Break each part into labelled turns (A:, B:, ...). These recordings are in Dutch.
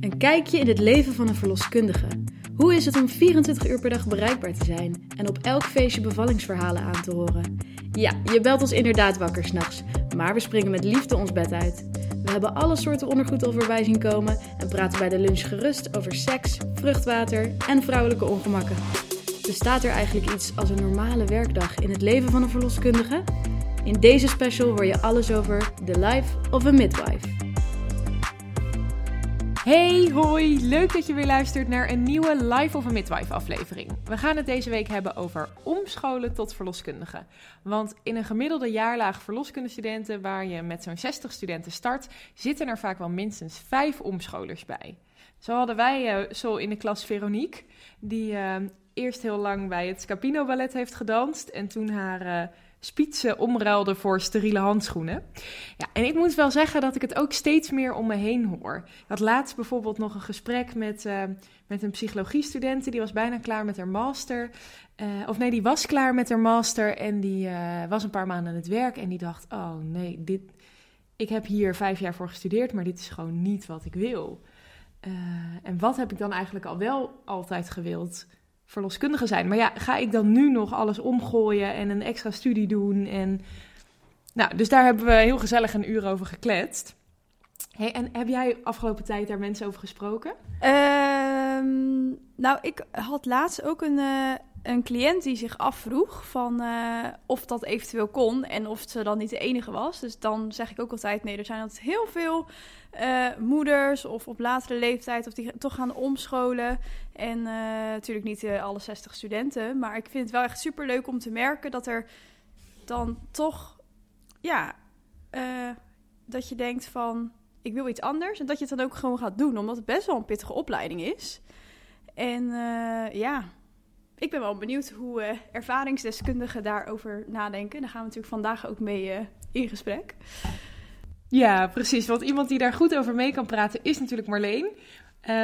A: Een kijkje in het leven van een verloskundige. Hoe is het om 24 uur per dag bereikbaar te zijn en op elk feestje bevallingsverhalen aan te horen? Ja, je belt ons inderdaad wakker s'nachts, maar we springen met liefde ons bed uit. We hebben alle soorten ondergoed al zien komen en praten bij de lunch gerust over seks, vruchtwater en vrouwelijke ongemakken. Bestaat er eigenlijk iets als een normale werkdag in het leven van een verloskundige? In deze special hoor je alles over The Life of a Midwife.
B: Hey, hoi! Leuk dat je weer luistert naar een nieuwe Life of a Midwife aflevering. We gaan het deze week hebben over omscholen tot verloskundige. Want in een gemiddelde jaarlaag verloskundestudenten, waar je met zo'n 60 studenten start, zitten er vaak wel minstens 5 omscholers bij. Zo hadden wij uh, zo in de klas Veronique, die uh, eerst heel lang bij het Scapino Ballet heeft gedanst en toen haar... Uh, spitsen omruilde voor steriele handschoenen. Ja, en ik moet wel zeggen dat ik het ook steeds meer om me heen hoor. Ik had laatst bijvoorbeeld nog een gesprek met, uh, met een psychologiestudent. Die was bijna klaar met haar master. Uh, of nee, die was klaar met haar master en die uh, was een paar maanden aan het werk. En die dacht, oh nee, dit, ik heb hier vijf jaar voor gestudeerd, maar dit is gewoon niet wat ik wil. en wat heb ik dan eigenlijk al wel altijd gewild? Verloskundige zijn. Maar ja, ga ik dan nu nog alles omgooien en een extra studie doen? En... Nou, dus daar hebben we heel gezellig een uur over gekletst. Hey, en heb jij afgelopen tijd daar mensen over gesproken?
C: Um, nou, ik had laatst ook een, uh, een cliënt die zich afvroeg van uh, of dat eventueel kon en of ze dan niet de enige was. Dus dan zeg ik ook altijd: nee, er zijn altijd heel veel uh, moeders of op latere leeftijd of die toch gaan omscholen. En natuurlijk niet alle 60 studenten, maar ik vind het wel echt super leuk om te merken dat er dan toch, ja, dat je denkt van ik wil iets anders en dat je het dan ook gewoon gaat doen, omdat het best wel een pittige opleiding is. En ja, ik ben wel benieuwd hoe ervaringsdeskundigen daarover nadenken. Daar gaan we natuurlijk vandaag ook mee in gesprek.
B: Ja, precies. Want iemand die daar goed over mee kan praten is natuurlijk Marleen.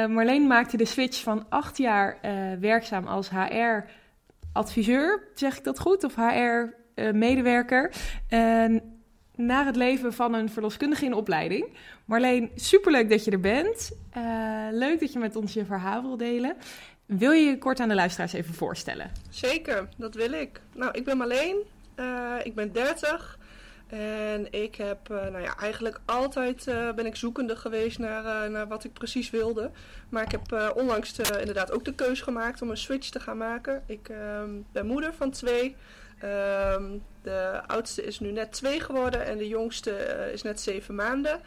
B: Marleen maakte de switch van acht jaar werkzaam als HR-adviseur, zeg ik dat goed? Of HR-medewerker. naar het leven van een verloskundige in opleiding. Marleen, superleuk dat je er bent. Uh, leuk dat je met ons je verhaal wil delen. Wil je je kort aan de luisteraars even voorstellen?
D: Zeker, dat wil ik. Nou, ik ben Marleen, uh, ik ben 30 en ik heb, uh, nou ja, eigenlijk altijd ben ik zoekende geweest naar, naar wat ik precies wilde. Maar ik heb onlangs de, inderdaad ook de keuze gemaakt om een switch te gaan maken. Ik ehm, ben moeder van twee. Um, de oudste is nu net twee geworden en de jongste is net zeven maanden.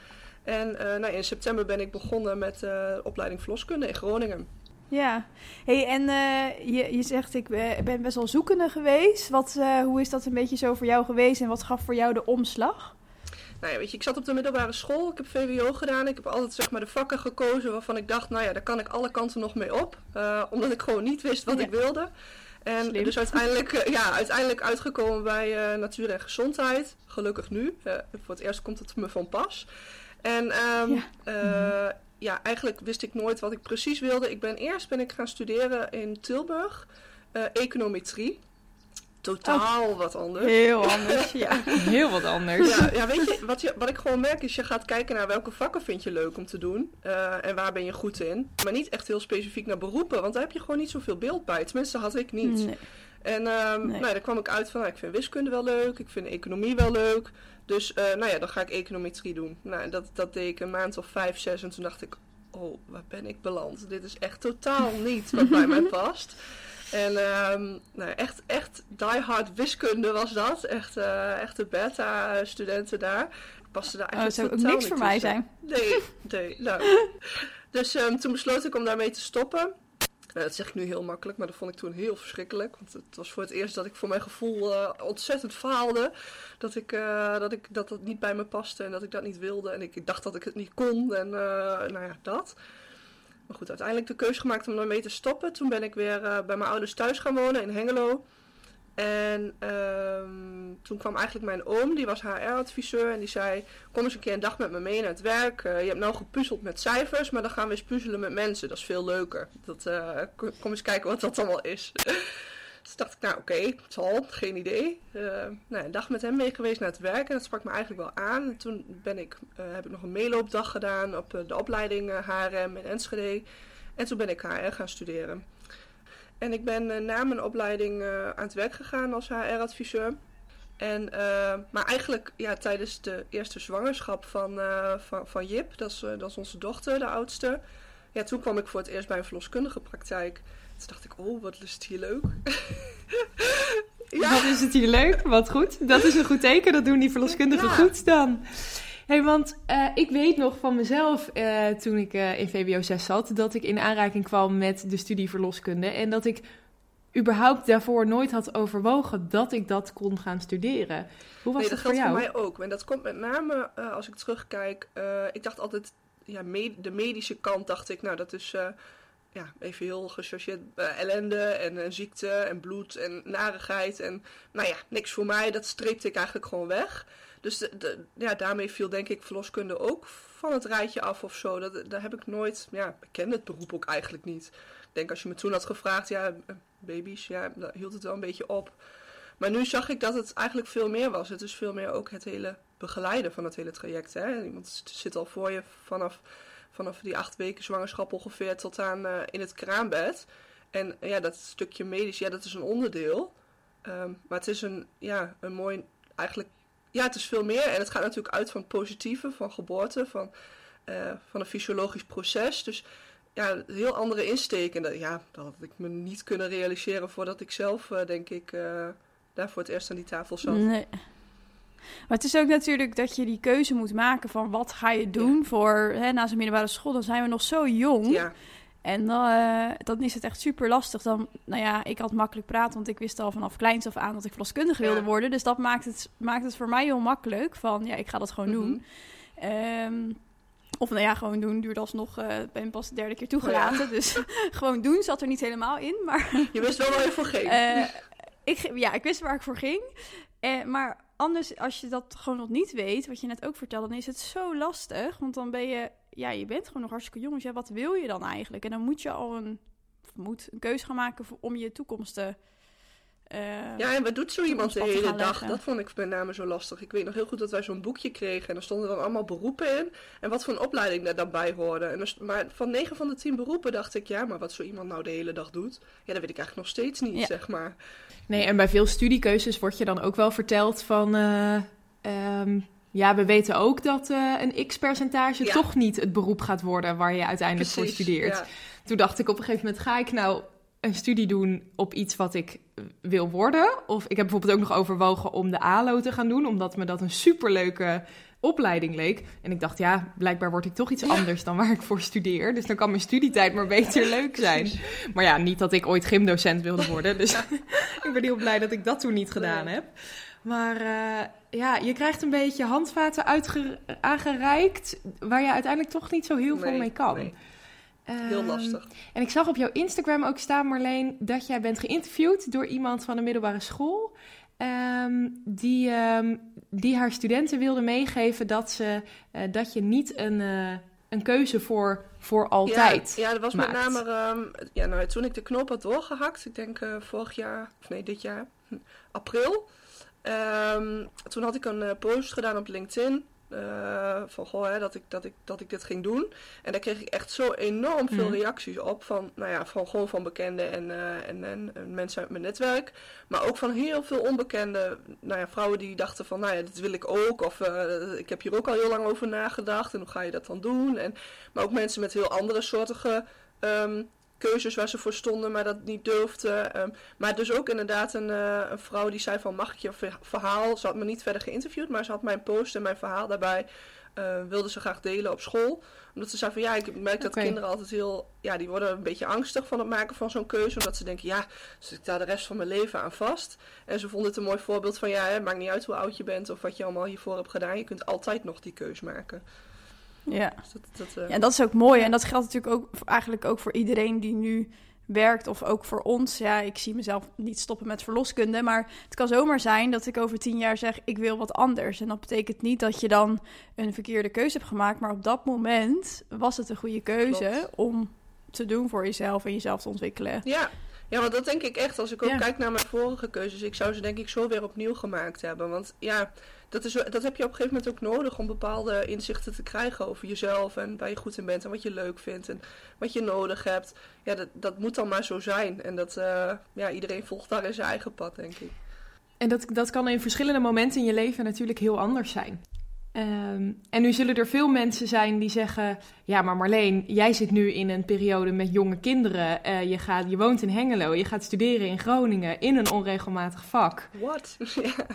D: En nou, in september ben ik begonnen met uh, opleiding verloskunde in Groningen.
C: Ja, hey, en uh, je, je zegt ik ben best wel zoekende geweest. Wat, hoe is dat een beetje zo voor jou geweest en wat gaf voor jou de omslag?
D: Nou ja, weet je, ik zat op de middelbare school, ik heb VWO gedaan. Ik heb altijd zeg maar de vakken gekozen waarvan ik dacht, nou ja, daar kan ik alle kanten nog mee op. omdat ik gewoon niet wist wat ja. ik wilde. En Slim. dus uiteindelijk, ja, uiteindelijk uitgekomen bij natuur en gezondheid. Gelukkig nu. voor het eerst komt het me van pas. En um, ja. Ja. eigenlijk wist ik nooit wat ik precies wilde. Ik ben eerst ben ik gaan studeren in Tilburg, uh, econometrie. Totaal oh, wat anders.
C: Heel anders, ja.
B: Heel wat anders.
D: Ja, ja weet je wat, je, wat ik gewoon merk is, je gaat kijken naar welke vakken vind je leuk om te doen. Uh, en waar ben je goed in. Maar niet echt heel specifiek naar beroepen, want daar heb je gewoon niet zoveel beeld bij. Tenminste, had ik niet. Nee. En um, nee. nou, daar kwam ik uit van, nou, ik vind wiskunde wel leuk, ik vind economie wel leuk. Dus uh, nou ja, dan ga ik econometrie doen. Nou, dat, dat deed ik een maand of vijf, zes en toen dacht ik, oh, waar ben ik beland? Dit is echt totaal niet wat bij mij past. En um, nou, echt, echt diehard wiskunde was dat. Echt, uh, echt de beta-studenten daar. Ik paste daar eigenlijk
C: oh, zou ook niks voor mij zijn.
D: Nee, nee. Nou. dus um, toen besloot ik om daarmee te stoppen. Dat zeg ik nu heel makkelijk, maar dat vond ik toen heel verschrikkelijk. Want het was voor het eerst dat ik voor mijn gevoel uh, ontzettend faalde. Dat, ik, uh, dat, ik, dat dat niet bij me paste en dat ik dat niet wilde. En ik, dacht dat ik het niet kon en uh, nou ja, dat. Maar goed, uiteindelijk de keuze gemaakt om ermee te stoppen. Toen ben ik weer bij mijn ouders thuis gaan wonen in Hengelo. En um, toen kwam eigenlijk mijn oom, die was HR-adviseur, en die zei: Kom eens een keer een dag met me mee naar het werk. Uh, je hebt nou gepuzzeld met cijfers, maar dan gaan we eens puzzelen met mensen. Dat is veel leuker. Dat, uh, kom eens kijken wat dat allemaal is. Dus dacht ik, nou oké, het zal, geen idee. Uh, nou, een dag met hem mee geweest naar het werk en dat sprak me eigenlijk wel aan. En toen ben ik, heb ik nog een meeloopdag gedaan op de opleiding HRM in Enschede. En toen ben ik HR gaan studeren. En ik ben na mijn opleiding aan het werk gegaan als HR-adviseur. En, maar eigenlijk ja, tijdens de eerste zwangerschap van, van, van Jip, dat is, dat is onze dochter, de oudste. Ja, toen kwam ik voor het eerst bij een verloskundige praktijk. Toen dacht ik, oh, wat is het hier leuk.
B: ja. Wat is het hier leuk? Wat goed. Dat is een goed teken. Dat doen die verloskundigen goed dan. Hey, want uh, ik weet nog van mezelf, uh, toen ik uh, in VWO 6 zat, dat ik in aanraking kwam met de studie verloskunde. En dat ik überhaupt daarvoor nooit had overwogen dat ik dat kon gaan studeren. Hoe was
D: nee,
B: dat,
D: voor
B: jou?
D: Dat geldt voor mij ook. En dat komt met name als ik terugkijk. ik dacht altijd, ja, med de medische kant dacht ik, nou dat is ja, even heel gechargeerd uh, ellende en, en, ziekte en bloed en narigheid. En nou ja, niks voor mij. Dat streepte ik eigenlijk gewoon weg. Dus de, ja, daarmee viel denk ik verloskunde ook van het rijtje af of zo. Dat, daar heb ik nooit, ja, ik ken het beroep ook eigenlijk niet. Ik denk als je me toen had gevraagd, ja, eh, baby's, ja, dan hield het wel een beetje op. Maar nu zag ik dat het eigenlijk veel meer was. Het is veel meer ook het hele begeleiden van het hele traject. Hè? Iemand zit al voor je vanaf vanaf die acht weken zwangerschap ongeveer tot aan uh, in het kraambed. En ja, dat stukje medisch, ja, dat is een onderdeel. Um, maar het is een, ja, een mooi, eigenlijk, ja, het is veel meer. En het gaat natuurlijk uit van het positieve, van geboorte, van, uh, van een fysiologisch proces. Dus ja, een heel andere insteek. En dat, ja, dat had ik me niet kunnen realiseren voordat ik zelf, uh, denk ik, daar voor het eerst aan die tafel zat.
C: Nee. Maar het is ook natuurlijk dat je die keuze moet maken van wat ga je doen voor hè, na zijn middelbare school. Dan zijn we nog zo jong.
D: Ja.
C: En uh, dan is het echt super lastig. Dan, nou ja, ik had makkelijk praten, want ik wist al vanaf kleins af aan dat ik verloskundige wilde worden. Dus dat maakt het, maakt het voor mij heel makkelijk. Van ja, ik ga dat gewoon doen. Um, of nou ja, gewoon doen duurde alsnog, uh, ben pas de derde keer toegelaten. Oh ja. Dus gewoon doen zat er niet helemaal in. Maar,
D: je wist wel waar je voor ging.
C: Uh, ik, ja, ik wist waar ik voor ging. Uh, maar anders, als je dat gewoon nog niet weet, wat je net ook vertelde, dan is het zo lastig. Want dan ben je, ja, je bent gewoon nog hartstikke jong. Dus ja, wat wil je dan eigenlijk? En dan moet je al een, moet een keuze gaan maken voor, om je toekomst te. Uh,
D: ja, en wat doet zo iemand de hele dag? Dat vond ik met name zo lastig. Ik weet nog heel goed dat wij zo'n boekje kregen en er stonden dan allemaal beroepen in. En wat voor een opleiding daar dan bij hoorde. En er, maar van 9 van de 10 beroepen dacht ik, ja, maar wat zo iemand nou de hele dag doet, ja, dat weet ik eigenlijk nog steeds niet,
C: Ja.
D: zeg maar.
B: Nee, en bij veel studiekeuzes wordt je dan ook wel verteld van... eh, ehm, ja, we weten ook dat eh, een x-percentage
D: Ja.
B: toch niet het beroep gaat worden waar je uiteindelijk voor studeert.
D: ja.
B: Toen dacht ik op een gegeven moment, ga ik nou een studie doen op iets wat ik eh, wil worden? Of ik heb bijvoorbeeld ook nog overwogen om de ALO te gaan doen, omdat me dat een superleuke opleiding leek. En ik dacht, ja, blijkbaar word ik toch iets anders dan waar ik voor studeer. Dus dan kan mijn studietijd maar beter leuk zijn. Maar ja, niet dat ik ooit gymdocent wilde worden. Dus ik ben heel blij dat ik dat toen niet gedaan heb. Maar eh, ja, je krijgt een beetje handvaten aangereikt... waar je uiteindelijk toch niet zo heel veel mee kan.
D: nee. Heel
B: Ehm,
D: lastig.
B: En ik zag op jouw Instagram ook staan, Marleen... dat jij bent geïnterviewd door iemand van de middelbare school... ehm, die, ehm, die haar studenten wilde meegeven dat, ze, eh, dat je niet een, eh, een keuze voor, voor altijd...
D: Ja, ja dat was
B: maakt.
D: met name ehm, ja, nou, toen ik de knop had doorgehakt. Ik denk vorig jaar, of nee, dit jaar, hm, april. Ehm, toen had ik een eh, post gedaan op LinkedIn. eh, van goh, hè, dat, ik, dat, ik, dat ik dit ging doen. En daar kreeg ik echt zo enorm veel
B: Mhm.
D: reacties op. Van, nou ja, van gewoon van bekenden en, eh, en, en, en mensen uit mijn netwerk. Maar ook van heel veel onbekende nou ja, vrouwen die dachten van, nou ja, dit wil ik ook. Of ik heb hier ook al heel lang over nagedacht. En hoe ga je dat dan doen? En, maar ook mensen met heel andere soortige ehm, keuzes waar ze voor stonden, maar dat niet durfden. Ehm, maar dus ook inderdaad een, eh, een vrouw die zei van, mag ik je ver- verhaal? Ze had me niet verder geïnterviewd, maar ze had mijn post en mijn verhaal daarbij. eh, wilde ze graag delen op school. Omdat ze zei van ja, ik merk dat kinderen altijd heel. Ja, die worden een beetje angstig van het maken van zo'n keuze. Omdat ze denken, ja, zit ik daar de rest van mijn leven aan vast. En ze vonden het een mooi voorbeeld van ja, het maakt niet uit hoe oud je bent of wat je allemaal hiervoor hebt gedaan. Je kunt altijd nog die keus maken.
C: Ja.
D: Dus dat, dat, eh,
C: Ja, dat is ook mooi. En dat geldt natuurlijk ook eigenlijk ook voor iedereen die nu werkt. Of ook voor ons. Ja, ik zie mezelf niet stoppen met verloskunde. Maar het kan zomaar zijn dat ik over tien jaar zeg: ik wil wat anders. En dat betekent niet dat je dan een verkeerde keuze hebt gemaakt. Maar op dat moment was het een goede keuze
D: Klopt.
C: om te doen voor jezelf en jezelf te ontwikkelen.
D: Ja, Ja, want dat denk ik echt. Als ik ook
B: Ja.
D: kijk naar mijn vorige keuzes, ik zou ze denk ik zo weer opnieuw gemaakt hebben. Want ja, dat, is, dat heb je op een gegeven moment ook nodig om bepaalde inzichten te krijgen over jezelf en waar je goed in bent en wat je leuk vindt en wat je nodig hebt. Ja, dat, dat moet dan maar zo zijn. En dat, eh, ja, iedereen volgt daarin zijn eigen pad, denk ik.
B: En dat, dat kan in verschillende momenten in je leven natuurlijk heel anders zijn. Ehm, en nu zullen er veel mensen zijn die zeggen: Ja, maar Marleen, jij zit nu in een periode met jonge kinderen. Eh, je, gaat, je woont in Hengelo, je gaat studeren in Groningen in een onregelmatig vak.
D: What? ja.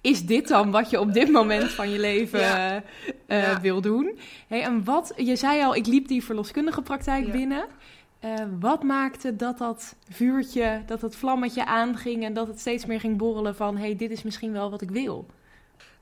B: Is dit dan wat je op dit moment van je leven eh,
D: Ja.
B: wil doen? Hey, en wat, je zei al, ik liep die verloskundige praktijk binnen. Eh, wat maakte dat dat vuurtje, dat dat vlammetje aanging en dat het steeds meer ging borrelen van: hey, dit is misschien wel wat ik wil?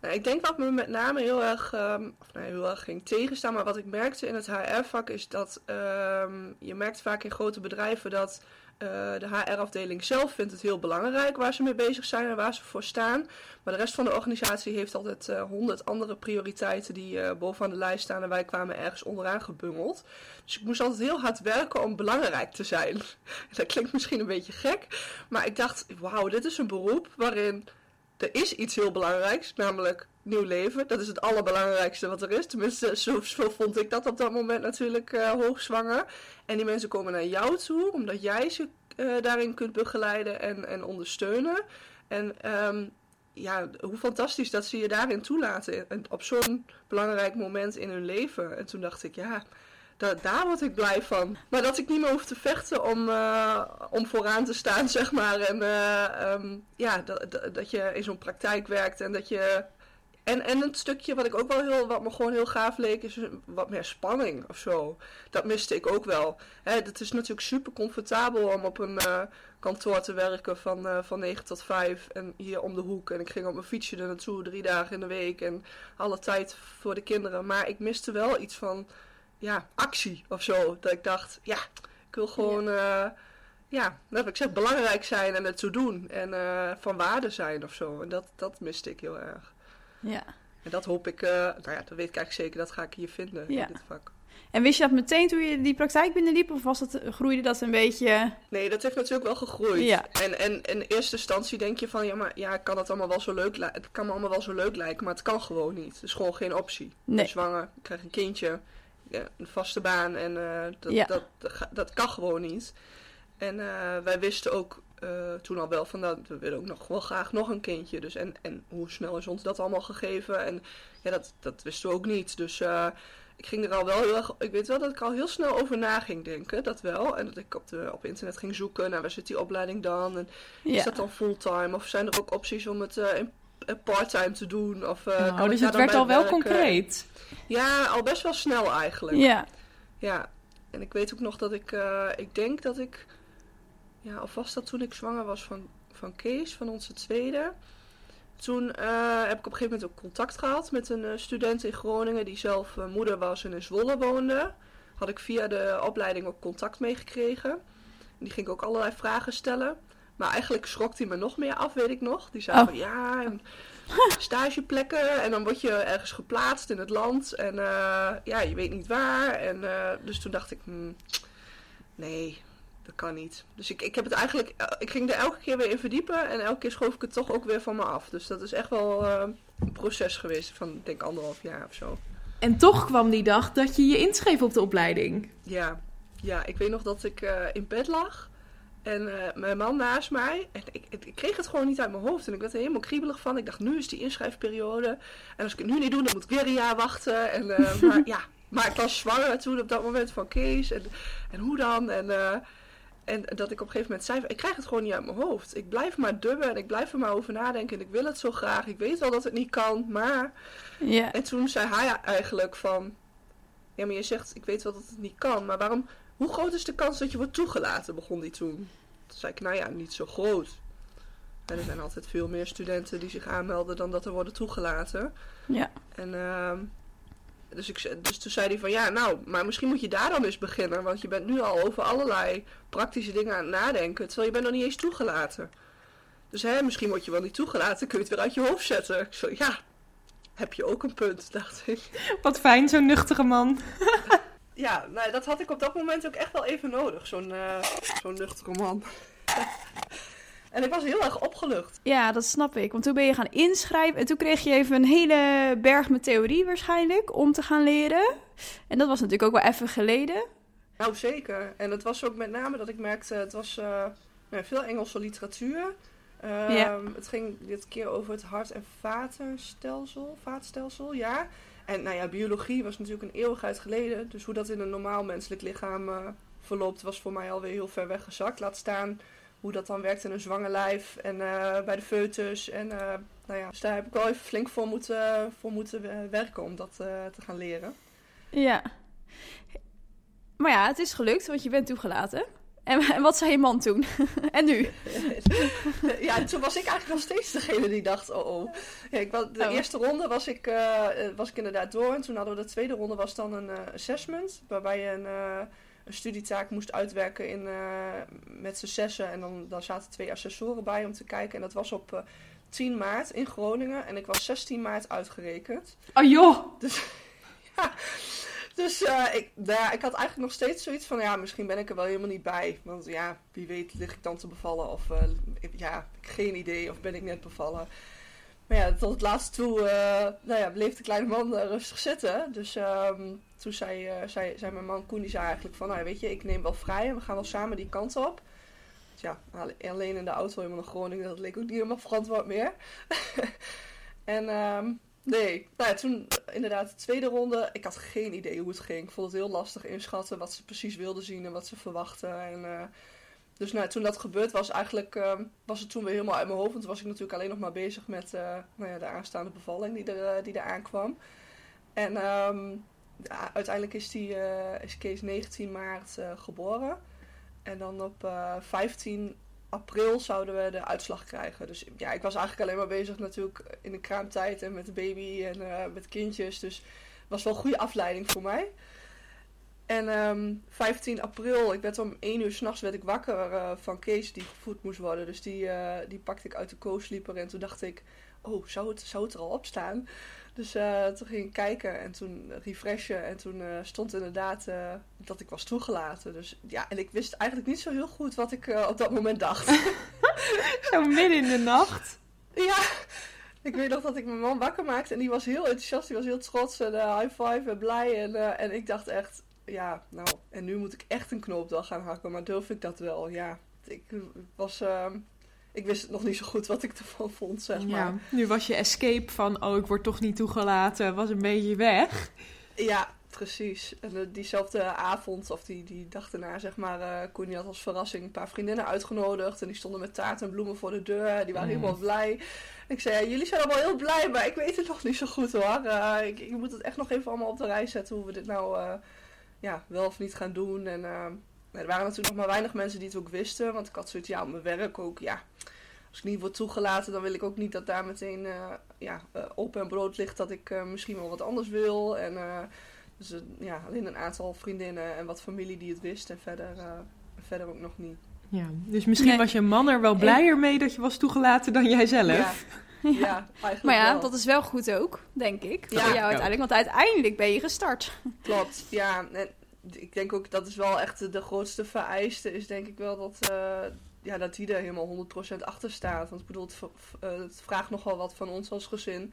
D: Nou, ik denk wat me met name heel erg, ehm, of nee, heel erg ging tegenstaan, maar wat ik merkte in het HR-vak is dat ehm, je merkt vaak in grote bedrijven dat eh, de HR-afdeling zelf vindt het heel belangrijk waar ze mee bezig zijn en waar ze voor staan. Maar de rest van de organisatie heeft altijd eh, honderd andere prioriteiten die eh, bovenaan de lijst staan en wij kwamen ergens onderaan gebungeld. Dus ik moest altijd heel hard werken om belangrijk te zijn. dat klinkt misschien een beetje gek, maar ik dacht, wauw, dit is een beroep waarin er is iets heel belangrijks, namelijk nieuw leven. Dat is het allerbelangrijkste wat er is. Tenminste, zo, vond ik dat op dat moment natuurlijk eh, hoogzwanger. En die mensen komen naar jou toe, omdat jij ze eh, daarin kunt begeleiden en, en ondersteunen. En ehm, ja, hoe fantastisch dat ze je daarin toelaten. En op zo'n belangrijk moment in hun leven. En toen dacht ik, ja, da- daar word ik blij van. Maar dat ik niet meer hoef te vechten om, eh, om vooraan te staan, zeg maar. En eh, ehm, ja, dat, je in zo'n praktijk werkt en dat je. En, en een stukje wat ik ook wel heel, wat me gewoon heel gaaf leek, is wat meer spanning of zo. Dat miste ik ook wel. Het is natuurlijk super comfortabel om op een eh, kantoor te werken van, eh, van 9 tot 5 en hier om de hoek. En ik ging op mijn fietsje er naartoe drie dagen in de week en alle tijd voor de kinderen. Maar ik miste wel iets van ja, actie of zo. Dat ik dacht, ja, ik wil gewoon, ja, ja dat heb ik zeg, belangrijk zijn en het toe doen. En eh, van waarde zijn of zo. En dat, dat miste ik heel erg.
C: Ja.
D: En dat hoop ik, eh, nou ja, dat weet ik eigenlijk zeker, dat ga ik hier vinden
C: Ja.
D: in dit vak.
C: En wist je dat meteen toen je die praktijk binnenliep? Of was dat, groeide dat een beetje...
D: Nee, dat heeft natuurlijk wel gegroeid.
C: Ja.
D: En, en in eerste instantie denk je van, ja, maar ja, kan het allemaal wel zo leuk lijken. Het kan me allemaal wel zo leuk lijken, maar het kan gewoon niet. Het is gewoon geen optie. Ik
C: Nee.
D: ben zwanger, ik krijg een kindje, ja, een vaste baan en eh, dat,
C: Ja.
D: dat, dat, dat kan gewoon niet. En eh, wij wisten ook eh, toen al wel van, nou, we willen ook nog wel graag nog een kindje. Dus en, en hoe snel is ons dat allemaal gegeven? En ja, dat, dat wisten we ook niet. Dus eh, ik ging er al wel heel erg. Ik weet wel dat ik al heel snel over na ging denken, dat wel. En dat ik op, de, op internet ging zoeken naar waar zit die opleiding dan? En
C: Ja.
D: is dat dan fulltime? Of zijn er ook opties om het eh, in- eh, parttime te doen? Of, eh, kan
B: oh, dus het werd al wel concreet.
D: Ja, al best wel snel eigenlijk.
C: Ja.
D: Ja, en ik weet ook nog dat ik, eh, ik denk dat ik, ja, of was dat toen ik zwanger was van, van Kees, van onze tweede. Toen eh, heb ik op een gegeven moment ook contact gehad met een eh, student in Groningen die zelf eh, moeder was en in Zwolle woonde. Had ik via de opleiding ook contact meegekregen. En die ging ik ook allerlei vragen stellen. Maar eigenlijk schrok hij me nog meer af, weet ik nog. Die zei
C: Oh.
D: van ja, en stageplekken en dan word je ergens geplaatst in het land. En eh, ja, je weet niet waar. En, eh, dus toen dacht ik, hmm, nee, dat kan niet. Dus ik, ik heb het eigenlijk, eh, ik ging er elke keer weer in verdiepen en elke keer schoof ik het toch ook weer van me af. Dus dat is echt wel een proces geweest van, ik denk anderhalf jaar of zo.
B: En toch kwam die dag dat je je inschreef op de opleiding.
D: Ja, ja ik weet nog dat ik in bed lag. En eh, mijn man naast mij. En ik, ik, ik kreeg het gewoon niet uit mijn hoofd. En ik werd er helemaal kriebelig van. Ik dacht, nu is die inschrijfperiode. En als ik het nu niet doe, dan moet ik weer een jaar wachten. En, eh, maar ja, maar ik was zwanger toen op dat moment van Kees. En, en hoe dan? En, eh, en dat ik op een gegeven moment zei, ik krijg het gewoon niet uit mijn hoofd. Ik blijf maar dubben en ik blijf er maar over nadenken. En ik wil het zo graag. Ik weet wel dat het niet kan, maar... En toen zei hij eigenlijk van... Ja, maar je zegt, ik weet wel dat het niet kan, maar waarom... Hoe groot is de kans dat je wordt toegelaten, begon hij toen. Toen zei ik, nou ja, niet zo groot. En er zijn altijd veel meer studenten die zich aanmelden dan dat er worden toegelaten.
C: Ja.
D: En ehm, dus, ik, dus toen zei hij van, ja, nou, maar misschien moet je daar dan eens beginnen. Want je bent nu al over allerlei praktische dingen aan het nadenken, terwijl je bent nog niet eens toegelaten. Dus hè, misschien word je wel niet toegelaten, kun je het weer uit je hoofd zetten. Ik zo, ja, heb je ook een punt, dacht ik.
B: Wat fijn, zo'n nuchtere man.
D: Ja, nou, dat had ik op dat moment ook echt wel even nodig, zo'n eh zo'n nuchtere man. En ik was heel erg opgelucht.
C: Ja, dat snap ik. Want toen ben je gaan inschrijven en toen kreeg je even een hele berg met theorie waarschijnlijk om te gaan leren. En dat was natuurlijk ook wel even geleden.
D: Nou, zeker. En het was ook met name dat ik merkte, het was uh, nou, veel Engelse literatuur. Um, ja. Het ging dit keer over het hart- en vatenstelsel, vaatstelsel, ja. En nou ja, biologie was natuurlijk een eeuwigheid geleden. Dus hoe dat in een normaal menselijk lichaam uh, verloopt, was voor mij alweer heel ver weggezakt. Laat staan hoe dat dan werkt in een zwanger lijf en uh, bij de foetus. En uh, nou ja, dus daar heb ik wel even flink voor moeten, voor moeten werken om dat te gaan leren.
C: Ja. Maar ja, het is gelukt, want je bent toegelaten. En, en wat zei je man toen? en nu?
D: ja, toen was ik eigenlijk nog steeds degene die dacht, oh oh. Ja, ik, de oh. eerste ronde was ik, uh, was ik inderdaad door. En toen hadden we de tweede ronde was dan een uh, assessment. Waarbij je een, uh, een studietaak moest uitwerken in, met z'n zessen. En dan, dan zaten twee assessoren bij om te kijken. En dat was op 10 maart in Groningen. En ik was 16 maart uitgerekend.
B: Oh joh!
D: Dus ja... Dus uh, ik, nou ja, ik had eigenlijk nog steeds zoiets van, ja, misschien ben ik er wel helemaal niet bij. Want ja, wie weet lig ik dan te bevallen of uh, ja, geen idee of ben ik net bevallen. Maar ja, tot het laatste toe uh, nou ja, bleef de kleine man rustig zitten. Dus um, toen zei, zei, zei mijn man Koen, die zei eigenlijk van, nou weet je, ik neem wel vrij en we gaan wel samen die kant op. Dus ja, alleen in de auto helemaal naar Groningen, dat leek ook niet helemaal verantwoord meer. en... Um, Nee, nou toen inderdaad de tweede ronde. Ik had geen idee hoe het ging. Ik vond het heel lastig inschatten wat ze precies wilden zien en wat ze verwachten. En, uh, dus nou, toen dat gebeurd was, eigenlijk uh, was het toen weer helemaal uit mijn hoofd. Want toen was ik natuurlijk alleen nog maar bezig met uh, nou ja, de aanstaande bevalling die er, die aankwam. En ja, uiteindelijk is, die, is Kees 19 maart geboren. En dan op 15 april zouden we de uitslag krijgen. Dus ja, ik was eigenlijk alleen maar bezig natuurlijk in de kraamtijd en met de baby en uh, met kindjes. Dus het was wel een goede afleiding voor mij. En um, ehm, 15 april, ik werd om 1 uur s'nachts werd ik wakker uh, van Kees die gevoed moest worden. Dus die, uh, die pakte ik uit de co-sleeper en toen dacht ik, oh, zou het, zou het er al op staan? Dus uh, toen ging ik kijken en toen refreshen. En toen uh, stond inderdaad uh, dat ik was toegelaten. Dus ja, en ik wist eigenlijk niet zo heel goed wat ik op dat moment dacht.
B: zo midden in de nacht?
D: Ja, ik weet nog dat ik mijn man wakker maakte. En die was heel enthousiast, die was heel trots. En high five en blij. En, en ik dacht echt, ja, nou, en nu moet ik echt een knoop gaan hakken. Maar durf ik dat wel? Ja, ik was ehm, ik wist nog niet zo goed wat ik ervan vond, zeg maar. Ja,
B: nu was je escape van, oh, ik word toch niet toegelaten, was een beetje weg.
D: Ja, precies. En uh, diezelfde avond, of die, die dag daarna, zeg maar, uh, Koen had als verrassing een paar vriendinnen uitgenodigd. En die stonden met taart en bloemen voor de deur. Die waren mm. helemaal blij. ik zei, ja, jullie zijn allemaal heel blij, maar ik weet het nog niet zo goed hoor. Uh, ik, ik, moet het echt nog even allemaal op de rij zetten hoe we dit nou ja, wel of niet gaan doen. En er waren natuurlijk nog maar weinig mensen die het ook wisten. Want ik had zoiets, ja, op mijn werk ook, ja. Als ik niet word toegelaten, dan wil ik ook niet dat daar meteen uh, ja, uh, open en brood ligt dat ik uh, misschien wel wat anders wil. En dus ja, alleen een aantal vriendinnen en wat familie die het wist en verder, verder ook nog niet.
B: Ja, dus misschien was je man er wel blijer mee dat je was toegelaten dan jij zelf.
D: Ja. Ja,
C: maar ja, dat is wel goed ook, denk ik. Voor jou uiteindelijk, want uiteindelijk ben je gestart.
D: Klopt, ja. En ik denk ook dat is wel echt de, grootste vereiste, is denk ik wel dat, uh, ja, dat die er helemaal 100% achter staat. Want ik bedoel, het, uh, het, vraagt nogal wat van ons als gezin.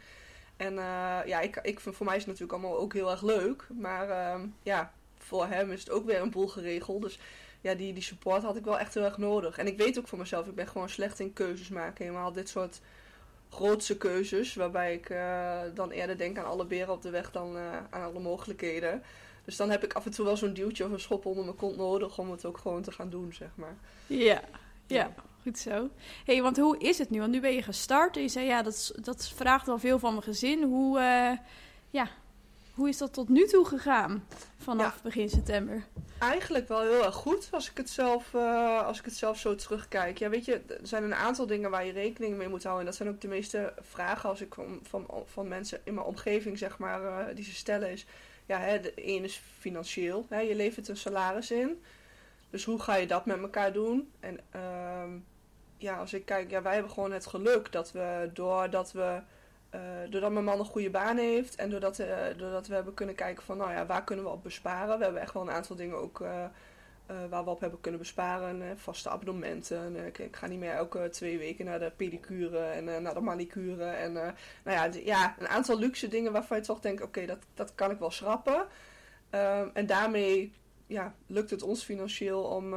D: En uh, ja, ik, ik vind, voor mij is het natuurlijk allemaal ook heel erg leuk. Maar ehm, ja, voor hem is het ook weer een boel geregeld. Dus ja, die, die support had ik wel echt heel erg nodig. En ik weet ook voor mezelf, ik ben gewoon slecht in keuzes maken. Helemaal dit soort grootse keuzes. Waarbij ik dan eerder denk aan alle beren op de weg dan aan alle mogelijkheden. Dus dan heb ik af en toe wel zo'n duwtje of een schop onder mijn kont nodig om het ook gewoon te gaan doen, zeg maar.
C: Ja, ja. Goed zo. hey, want hoe is het nu? Want nu ben je gestart en je zei ja, dat, dat vraagt wel veel van mijn gezin. Hoe, uh, ja, hoe is dat tot nu toe gegaan vanaf begin september?
D: Eigenlijk wel heel erg goed als ik, het zelf, uh, als ik het zelf zo terugkijk. Ja, weet je, er zijn een aantal dingen waar je rekening mee moet houden. En dat zijn ook de meeste vragen als ik van, van, van mensen in mijn omgeving, zeg maar, uh, die ze stellen is ja, hè, de een is financieel. Hè, je levert een salaris in. Dus hoe ga je dat met elkaar doen? En uh, ja, als ik kijk, ja, wij hebben gewoon het geluk dat we doordat we. Uh, doordat mijn man een goede baan heeft en doordat, uh, doordat we hebben kunnen kijken van, nou ja, waar kunnen we op besparen? We hebben echt wel een aantal dingen ook eh, waar we op hebben kunnen besparen. vaste abonnementen. Eh, ik, ik ga niet meer elke twee weken naar de pedicure en eh, naar de manicure. En nou ja, ja, een aantal luxe dingen waarvan je toch denkt, oké, dat, dat kan ik wel schrappen. Ehm, en daarmee ja, lukt het ons financieel om,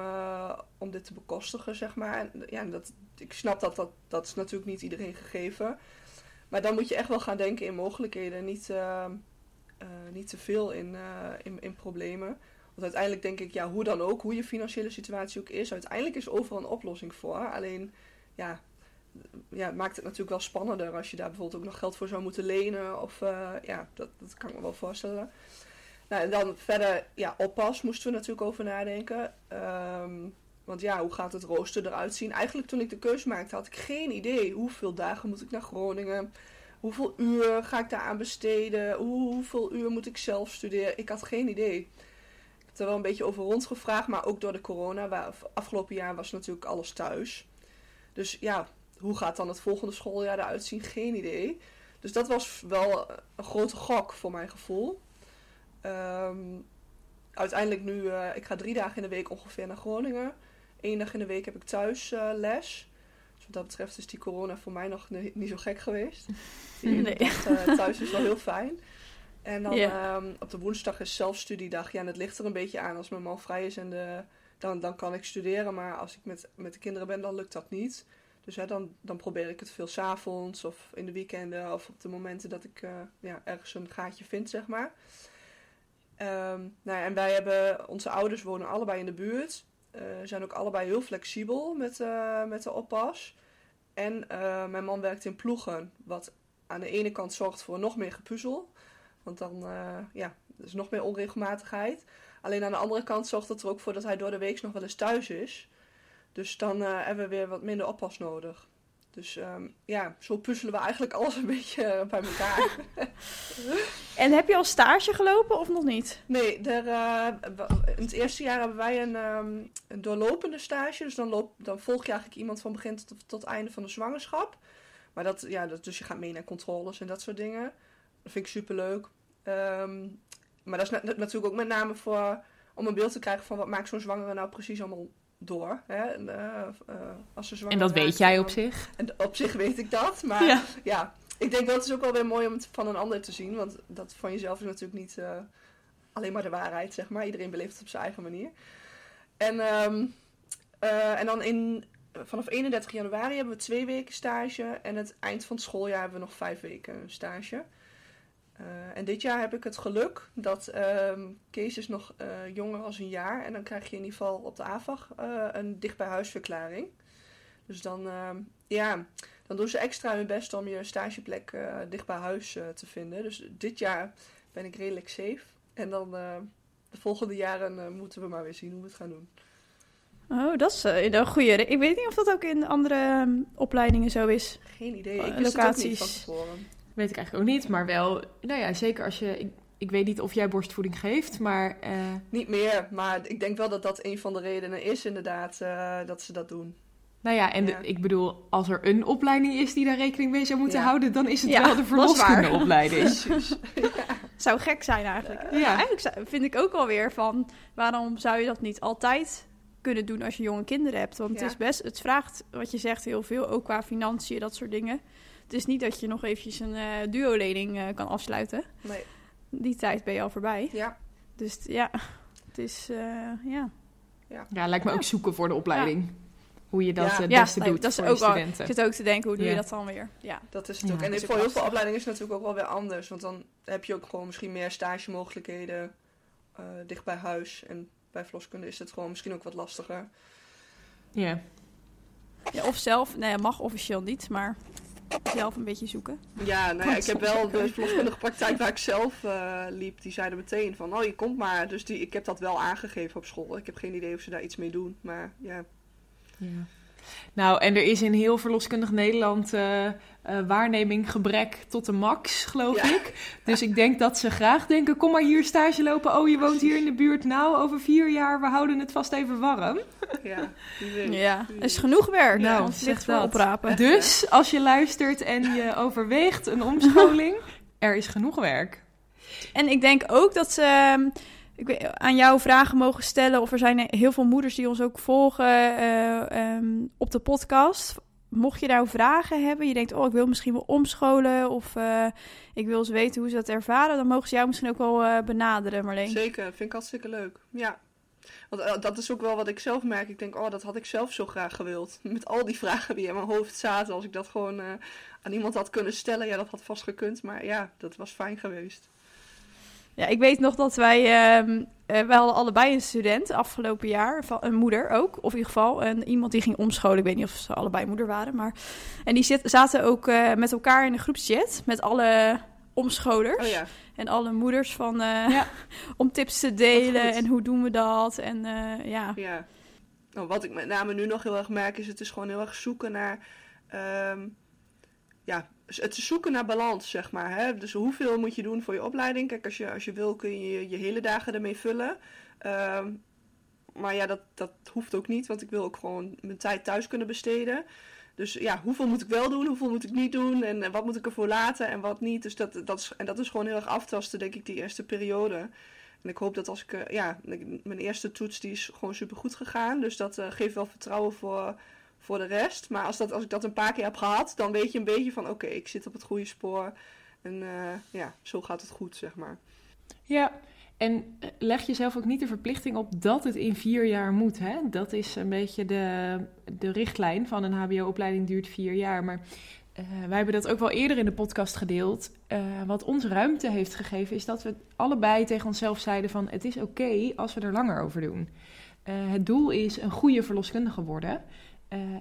D: om dit te bekostigen, zeg maar. En, ja, dat, ik snap dat, dat dat is natuurlijk niet iedereen gegeven. Maar dan moet je echt wel gaan denken in mogelijkheden. Niet, ehm, eh, niet te veel in, in, in problemen. Want uiteindelijk denk ik, ja, hoe dan ook, hoe je financiële situatie ook is, uiteindelijk is overal een oplossing voor. Alleen, ja, ja, maakt het natuurlijk wel spannender als je daar bijvoorbeeld ook nog geld voor zou moeten lenen. Of eh, ja, dat, dat kan ik me wel voorstellen. Nou, en dan verder, ja, oppas moesten we natuurlijk over nadenken. Ehm, want ja, hoe gaat het rooster eruit zien? Eigenlijk toen ik de keuze maakte, had ik geen idee. Hoeveel dagen moet ik naar Groningen? Hoeveel uur ga ik daaraan besteden? Hoe, hoeveel uur moet ik zelf studeren? Ik had geen idee. Er wel een beetje over rondgevraagd, maar ook door de corona. Waar, afgelopen jaar was natuurlijk alles thuis. Dus ja, hoe gaat dan het volgende schooljaar eruit zien? Geen idee. Dus dat was wel een grote gok voor mijn gevoel. Ehm, uiteindelijk nu, eh, ik ga drie dagen in de week ongeveer naar Groningen. Eén dag in de week heb ik thuis eh, les. Dus wat dat betreft is die corona voor mij nog ni- niet zo gek geweest. Die
C: Nee.
D: dag eh, thuis is wel heel fijn. En dan ehm, op de woensdag is zelfstudiedag. Ja, en het ligt er een beetje aan. Als mijn man vrij is en de, dan, dan kan ik studeren. Maar als ik met, met de kinderen ben, dan lukt dat niet. Dus hè, dan, dan probeer ik het veel s'avonds of in de weekenden of op de momenten dat ik eh, ja, ergens een gaatje vind, zeg maar. Ehm, nou ja, en wij hebben, onze ouders wonen allebei in de buurt. Eh, zijn ook allebei heel flexibel met, eh, met de oppas. En mijn man werkt in ploegen, wat aan de ene kant zorgt voor nog meer gepuzzel. Want dan, eh, ja, is nog meer onregelmatigheid. Alleen aan de andere kant zorgt het er ook voor dat hij door de week nog wel eens thuis is. Dus dan eh, hebben we weer wat minder oppas nodig. Dus ehm, ja, zo puzzelen we eigenlijk alles een beetje eh, bij elkaar.
C: En heb je al stage gelopen of nog niet?
D: Nee, er, in het eerste jaar hebben wij een, ehm, een doorlopende stage. Dus dan, loop, dan volg je eigenlijk iemand van begin tot, tot einde van de zwangerschap. Maar dat, ja, dat, dus je gaat mee naar controles en dat soort dingen. Dat vind ik superleuk. Ehm, maar dat is na- natuurlijk ook met name voor, om een beeld te krijgen van wat maakt zo'n zwangere nou precies allemaal door. Hè? En, eh, eh, als ze zwanger
B: En dat weet jij
D: dan-
B: op zich.
D: en op zich weet ik dat, maar
B: Ja.
D: ja. ik denk dat het is ook wel weer mooi om het van een ander te zien. Want dat van jezelf is natuurlijk niet eh, alleen maar de waarheid, zeg maar. Iedereen beleeft het op zijn eigen manier. En, ehm, eh, en dan in, vanaf 31 januari hebben we twee weken stage. En het eind van het schooljaar hebben we nog vijf weken stage. Eh, en dit jaar heb ik het geluk dat ehm, Kees is nog eh, jonger als een jaar. En dan krijg je in ieder geval op de AVAG eh, een dichtbijhuisverklaring. Dus dan, ehm, ja, dan doen ze extra hun best om je stageplek dicht bij huis te vinden. Dus dit jaar ben ik redelijk safe. En dan de volgende jaren moeten we maar weer zien hoe we het gaan doen.
C: Oh, dat is een goede. Ik weet niet of dat ook in andere ehm, opleidingen zo is.
D: Geen idee. Ik wist het ook niet
C: locaties.
D: van tevoren.
B: Weet ik eigenlijk ook niet, maar wel, nou ja, zeker als je. Ik, ik weet niet of jij borstvoeding geeft, maar eh,
D: Niet meer, maar ik denk wel dat dat een van de redenen is inderdaad eh, dat ze dat doen.
B: nou ja, en de- ik bedoel, als er een opleiding is die daar rekening mee zou moeten
D: Ja.
B: houden, dan is het
C: Ja,
B: wel de verloskundeopleiding.
D: Precies.
C: Zou gek zijn eigenlijk.
B: Ja.
C: Eigenlijk vind ik ook alweer van... waarom zou je dat niet altijd kunnen doen als je jonge kinderen hebt? Want
D: Ja.
C: het is best... Het vraagt, wat je zegt, heel veel. Ook qua financiën, dat soort dingen. Het is niet dat je nog eventjes een eh duo-lening eh, kan afsluiten.
D: Nee,
C: Die tijd ben je al voorbij.
D: ja.
C: Dus ja, het is... eh, ja.
B: Ja, lijkt me ook zoeken voor de opleiding. Hoe je dat
D: Ja.
B: het
C: Ja,
B: beste doet
C: dat is
B: voor
C: ook
B: studenten.
C: Ik zit ook te denken, hoe doe
B: Ja.
C: je dat dan weer? Ja.
D: Dat is het
B: Ja.
D: ook. En voor heel veel opleidingen is het natuurlijk ook wel weer anders. Want dan heb je ook gewoon misschien meer stagemogelijkheden eh, dicht bij huis. En bij verloskunde is het gewoon misschien ook wat lastiger.
B: Ja.
C: ja of zelf, nee, mag officieel niet, maar zelf een beetje zoeken.
D: Ja, nou ja, ik heb wel de verloskundige praktijk waar ik zelf eh, liep. Die zeiden meteen van, oh je komt maar. Dus die, ik heb dat wel aangegeven op school. Ik heb geen idee of ze daar iets mee doen. Maar ja,
B: Ja. Nou, en er is in heel verloskundig Nederland eh, eh, waarneming gebrek tot de max, geloof
D: Ja.
B: ik. Dus ik denk dat ze graag denken, kom maar hier stage lopen. Oh, je woont hier in de buurt. Nou, over vier jaar, we houden het vast even warm.
D: ja.
C: Ja, er is genoeg werk.
B: Nou, zeg
C: ligt wel
B: dat.
C: oprapen.
B: Dus als je luistert en je overweegt een omscholing, er is genoeg werk.
C: En ik denk ook dat ze... ik weet, aan jou vragen mogen stellen. Of er zijn heel veel moeders die ons ook volgen eh, ehm, op de podcast. Mocht je nou vragen hebben, je denkt, oh, ik wil misschien wel omscholen of eh, ik wil eens weten hoe ze dat ervaren, dan mogen ze jou misschien ook wel eh, benaderen, Marleen.
D: Zeker, vind ik hartstikke leuk. Ja, want dat is ook wel wat ik zelf merk. Ik denk, oh, dat had ik zelf zo graag gewild. Met al die vragen die in mijn hoofd zaten. Als ik dat gewoon aan iemand had kunnen stellen, ja, dat had vast gekund. Maar ja, dat was fijn geweest.
C: Ja, ik weet nog dat wij, uh, wij hadden allebei een student afgelopen jaar, een moeder ook, of in ieder geval een, iemand die ging omscholen. Ik weet niet of ze allebei moeder waren, maar en die zit, zaten ook uh, met elkaar in een groepschat met alle omscholers.
D: Oh ja.
C: En alle moeders van uh, ja. om tips te delen en hoe doen we dat. En ja.
D: ja. Nou, wat ik met name nu nog heel erg merk, is het is gewoon heel erg zoeken naar. Um, ja, het zoeken naar balans, zeg maar. Hè? Dus hoeveel moet je doen voor je opleiding? Kijk, als je, als je wil, kun je je hele dagen ermee vullen. Um, maar ja, dat, dat hoeft ook niet, want ik wil ook gewoon mijn tijd thuis kunnen besteden. Dus ja, hoeveel moet ik wel doen, hoeveel moet ik niet doen en, wat moet ik ervoor laten en wat niet. Dus dat, dat is, en dat is gewoon heel erg aftasten, denk ik, die eerste periode. En ik hoop dat als ik, ja, mijn eerste toets die is gewoon super goed gegaan. Dus dat uh, geeft wel vertrouwen voor, voor de rest. Maar als, dat, als ik dat een paar keer heb gehad, dan weet je een beetje van oké, ik zit op het goede spoor. En uh, ja, zo gaat het goed, zeg maar.
B: Ja, en leg jezelf ook niet de verplichting op dat het in vier jaar moet. Hè? Dat is een beetje de, de richtlijn van een HBO-opleiding duurt vier jaar. Maar uh, wij hebben dat ook wel eerder in de podcast gedeeld. Wat ons ruimte heeft gegeven, is dat we allebei tegen onszelf zeiden van het is oké als we er langer over doen. Het doel is een goede verloskundige worden.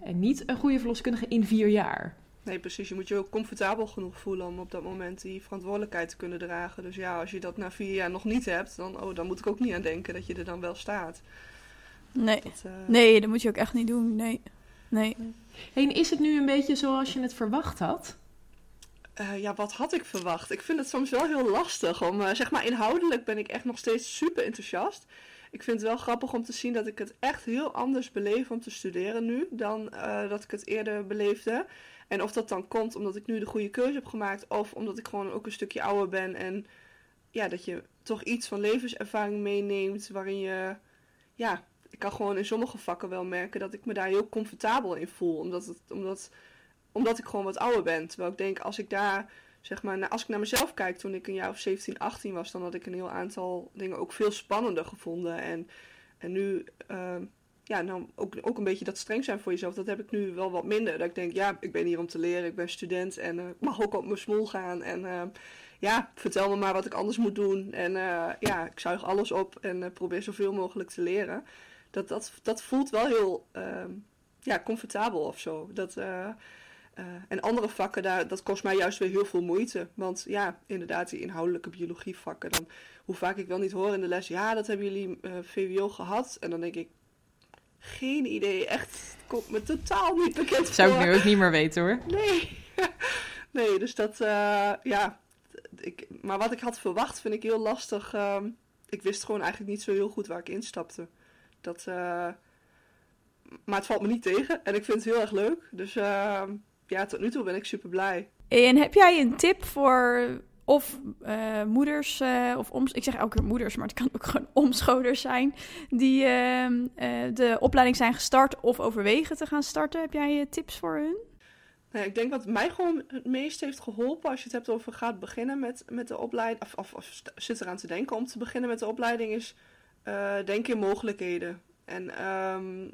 B: En niet een goede verloskundige in vier jaar.
D: Nee, precies. Je moet je ook comfortabel genoeg voelen om op dat moment die verantwoordelijkheid te kunnen dragen. Dus ja, als je dat na vier jaar nog niet hebt, dan, oh, dan moet ik ook niet aan denken dat je er dan wel staat.
C: Nee, dat, uh... nee dat moet je ook echt niet doen. Nee. nee.
B: En is het nu een beetje zoals je het verwacht had?
D: Uh, ja, wat had ik verwacht? Ik vind het soms wel heel lastig. Om, uh, zeg maar, inhoudelijk ben ik echt nog steeds super enthousiast. Ik vind het wel grappig om te zien dat ik het echt heel anders beleef om te studeren nu dan dat ik het eerder beleefde. En of dat dan komt omdat ik nu de goede keuze heb gemaakt, of omdat ik gewoon ook een stukje ouder ben en ja, dat je toch iets van levenservaring meeneemt waarin je, ja, ik kan gewoon in sommige vakken wel merken dat ik me daar heel comfortabel in voel, omdat, het, omdat, omdat ik gewoon wat ouder ben. Terwijl ik denk, als ik daar, zeg maar, als ik naar mezelf kijk toen ik een jaar of 17, 18 was, dan had ik een heel aantal dingen ook veel spannender gevonden. En, en nu, uh, ja, nou ook, ook een beetje dat streng zijn voor jezelf, dat heb ik nu wel wat minder. Dat ik denk, ja, ik ben hier om te leren, ik ben student en uh, ik mag ook op mijn smoel gaan. En uh, ja, vertel me maar wat ik anders moet doen. En uh, ja, ik zuig alles op en probeer zoveel mogelijk te leren. Dat, dat, dat voelt wel heel ehm, ja, comfortabel of zo. Dat, en andere vakken, daar, dat kost mij juist weer heel veel moeite. Want ja, inderdaad, die inhoudelijke biologievakken, dan, hoe vaak ik wel niet hoor in de les, ja, dat hebben jullie VWO gehad. En dan denk ik, geen idee. Echt, komt me totaal niet bekend voor.
B: Zou ik nu ook niet meer weten hoor.
D: Nee. nee, dus dat, uh, ja. Ik, maar wat ik had verwacht vind ik heel lastig. Uh, ik wist gewoon eigenlijk niet zo heel goed waar ik instapte. Dat, maar het valt me niet tegen. En ik vind het heel erg leuk. Dus ehm, ja, tot nu toe ben ik super blij.
C: En heb jij een tip voor of uh, moeders, uh, of om, ik zeg elke keer moeders, maar het kan ook gewoon omscholers zijn, die uh, de opleiding zijn gestart of overwegen te gaan starten. Heb jij tips voor hun?
D: Nou, ik denk wat mij gewoon het meest heeft geholpen als je het hebt over gaat beginnen met, met de opleiding, of, of, of zit eraan te denken om te beginnen met de opleiding, is denk in mogelijkheden. En um,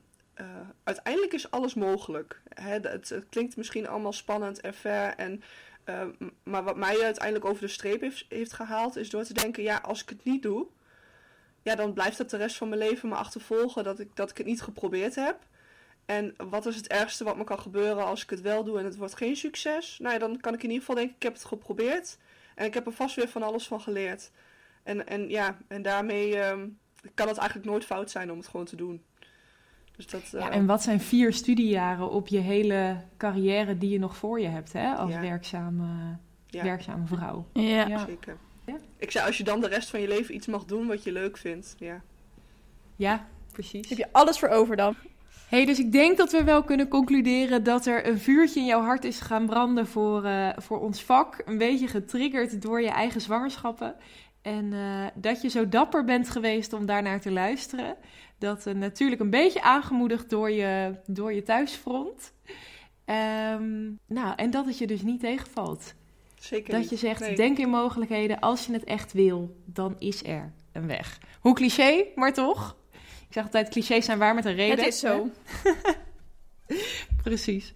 D: uiteindelijk is alles mogelijk. Hè, het, klinkt misschien allemaal spannend en ver en uh, maar wat mij uiteindelijk over de streep heeft, heeft gehaald, is door te denken: ja, als ik het niet doe, ja, dan blijft het de rest van mijn leven me achtervolgen dat ik, dat ik het niet geprobeerd heb. En wat is het ergste wat me kan gebeuren als ik het wel doe en het wordt geen succes? Nou ja, dan kan ik in ieder geval denken: ik heb het geprobeerd en ik heb er vast weer van alles van geleerd. En, en ja, en daarmee um, kan het eigenlijk nooit fout zijn om het gewoon te doen.
B: Dus dat, ja, eh, en wat zijn vier studiejaren op je hele carrière die je nog voor je hebt hè, als werkzame, ja. werkzame vrouw?
C: Ja, ja.
D: zeker. Ik zei, als je dan de rest van je leven iets mag doen wat je leuk vindt. Ja,
B: ja precies.
C: Heb je alles voor over dan?
B: hey, dus ik denk dat we wel kunnen concluderen dat er een vuurtje in jouw hart is gaan branden voor, uh, voor ons vak. Een beetje getriggerd door je eigen zwangerschappen. En eh, dat je zo dapper bent geweest om daarnaar te luisteren. Dat uh, natuurlijk een beetje aangemoedigd door je, door je thuisfront. Ehm, nou, en dat het je dus niet tegenvalt.
D: Zeker
B: Dat je zegt,
D: Nee.
B: denk in mogelijkheden. Als je het echt wil, dan is er een weg. Hoe cliché, maar toch? Ik zeg altijd, clichés zijn waar met een reden.
C: Het is zo.
B: Precies.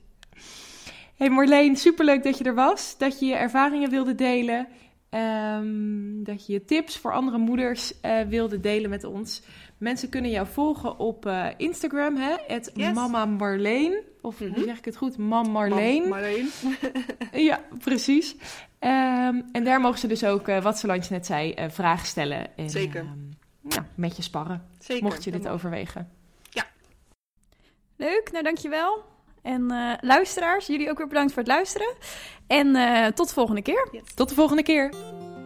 B: Hey Marleen, superleuk dat je er was. Dat je je ervaringen wilde delen. Ehm, dat je je tips voor andere moeders eh, wilde delen met ons. Mensen kunnen jou volgen op eh, Instagram, hè? Het
D: Yes.
B: Mama Marleen. Of hoe
D: Mhm.
B: zeg ik het goed? Mam Marleen.
D: Marleen.
B: Ja, precies. Ehm, en daar mogen ze dus ook, eh, wat Solange net zei, eh, vragen stellen. En,
D: Zeker.
B: ehm, ja, met je sparren,
D: Zeker.
B: mocht je dit overwegen.
C: Leuk, nou dankjewel. En eh, luisteraars, jullie ook weer bedankt voor het luisteren. En eh, tot de volgende keer.
B: Tot de volgende keer.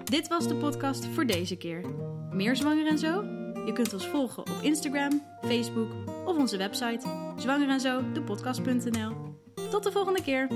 A: Dit was de podcast voor deze keer. Meer zwanger en zo? Je kunt ons volgen op Instagram, Facebook of onze website zwangerenzo, de podcast.nl. Tot de volgende keer.